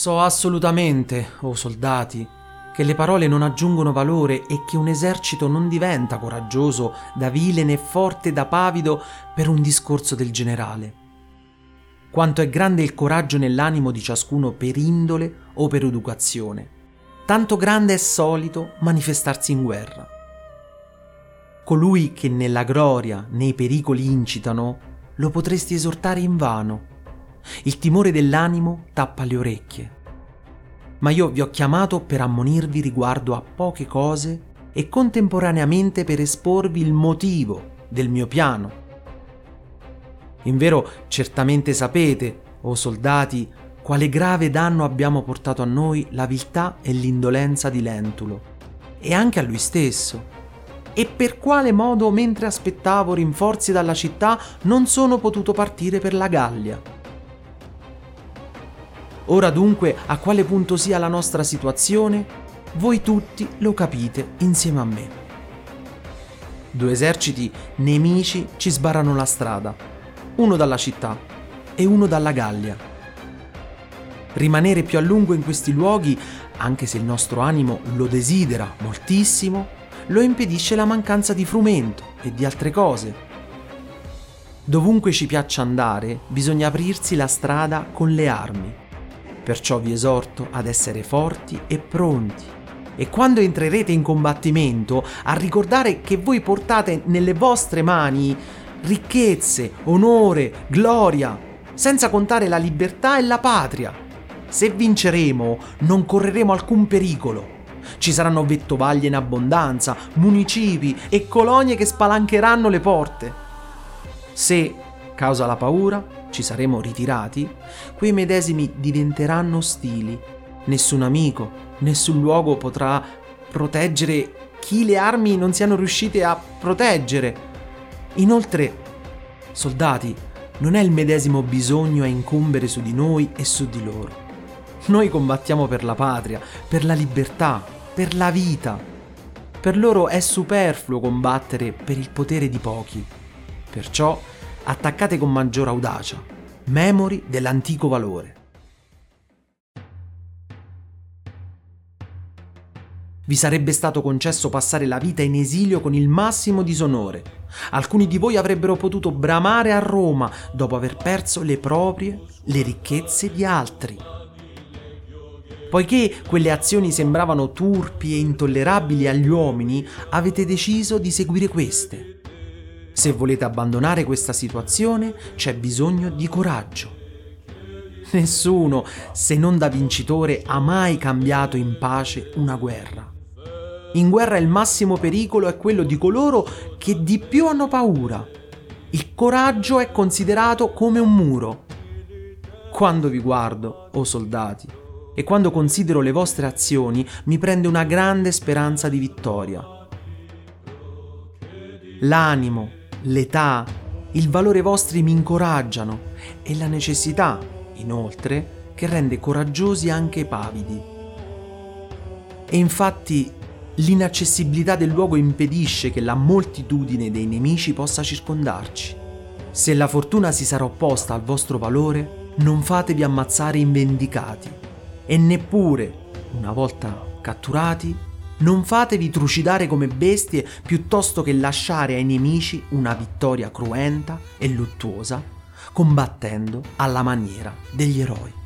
So assolutamente, o oh soldati, che le parole non aggiungono valore e che un esercito non diventa coraggioso da vile né forte da pavido per un discorso del generale. Quanto è grande il coraggio nell'animo di ciascuno per indole o per educazione, tanto grande è solito manifestarsi in guerra. Colui che nella gloria, nei pericoli incitano, lo potresti esortare invano. Il timore dell'animo tappa le orecchie ma io vi ho chiamato per ammonirvi riguardo a poche cose e contemporaneamente per esporvi il motivo del mio piano. Invero certamente sapete, o oh soldati, quale grave danno abbiamo portato a noi la viltà e l'indolenza di Lentulo, e anche a lui stesso. E per quale modo, mentre aspettavo rinforzi dalla città, non sono potuto partire per la Gallia Ora dunque a quale punto sia la nostra situazione? Voi tutti lo capite insieme a me. Due eserciti nemici ci sbarrano la strada, uno dalla città e uno dalla Gallia. Rimanere più a lungo in questi luoghi, anche se il nostro animo lo desidera moltissimo, lo impedisce la mancanza di frumento e di altre cose. Dovunque ci piaccia andare, bisogna aprirsi la strada con le armi Perciò vi esorto ad essere forti e pronti. E quando entrerete in combattimento, a ricordare che voi portate nelle vostre mani ricchezze, onore, gloria, senza contare la libertà e la patria. Se vinceremo, non correremo alcun pericolo. Ci saranno vettovaglie in abbondanza, municipi e colonie che spalancheranno le porte. Se, causa la paura, ci saremo ritirati, quei medesimi diventeranno ostili. Nessun amico, nessun luogo potrà proteggere chi le armi non siano riuscite a proteggere. Inoltre, soldati, non è il medesimo bisogno a incombere su di noi e su di loro. Noi combattiamo per la patria, per la libertà, per la vita. Per loro è superfluo combattere per il potere di pochi. Perciò attaccate con maggior audacia, memori dell'antico valore. Vi sarebbe stato concesso passare la vita in esilio con il massimo disonore. Alcuni di voi avrebbero potuto bramare a Roma dopo aver perso le proprie, le ricchezze di altri. Poiché quelle azioni sembravano turpi e intollerabili agli uomini, avete deciso di seguire queste. Se volete abbandonare questa situazione c'è bisogno di coraggio. Nessuno, se non da vincitore, ha mai cambiato in pace una guerra. In guerra il massimo pericolo è quello di coloro che di più hanno paura. Il coraggio è considerato come un muro. Quando vi guardo, o oh soldati, e quando considero le vostre azioni, mi prende una grande speranza di vittoria. L'animo, l'età, il valore vostri mi incoraggiano e la necessità, inoltre, che rende coraggiosi anche i pavidi. E infatti l'inaccessibilità del luogo impedisce che la moltitudine dei nemici possa circondarci. Se la fortuna si sarà opposta al vostro valore, non fatevi ammazzare invendicati e neppure, una volta catturati, non fatevi trucidare come bestie piuttosto che lasciare ai nemici una vittoria cruenta e luttuosa, combattendo alla maniera degli eroi.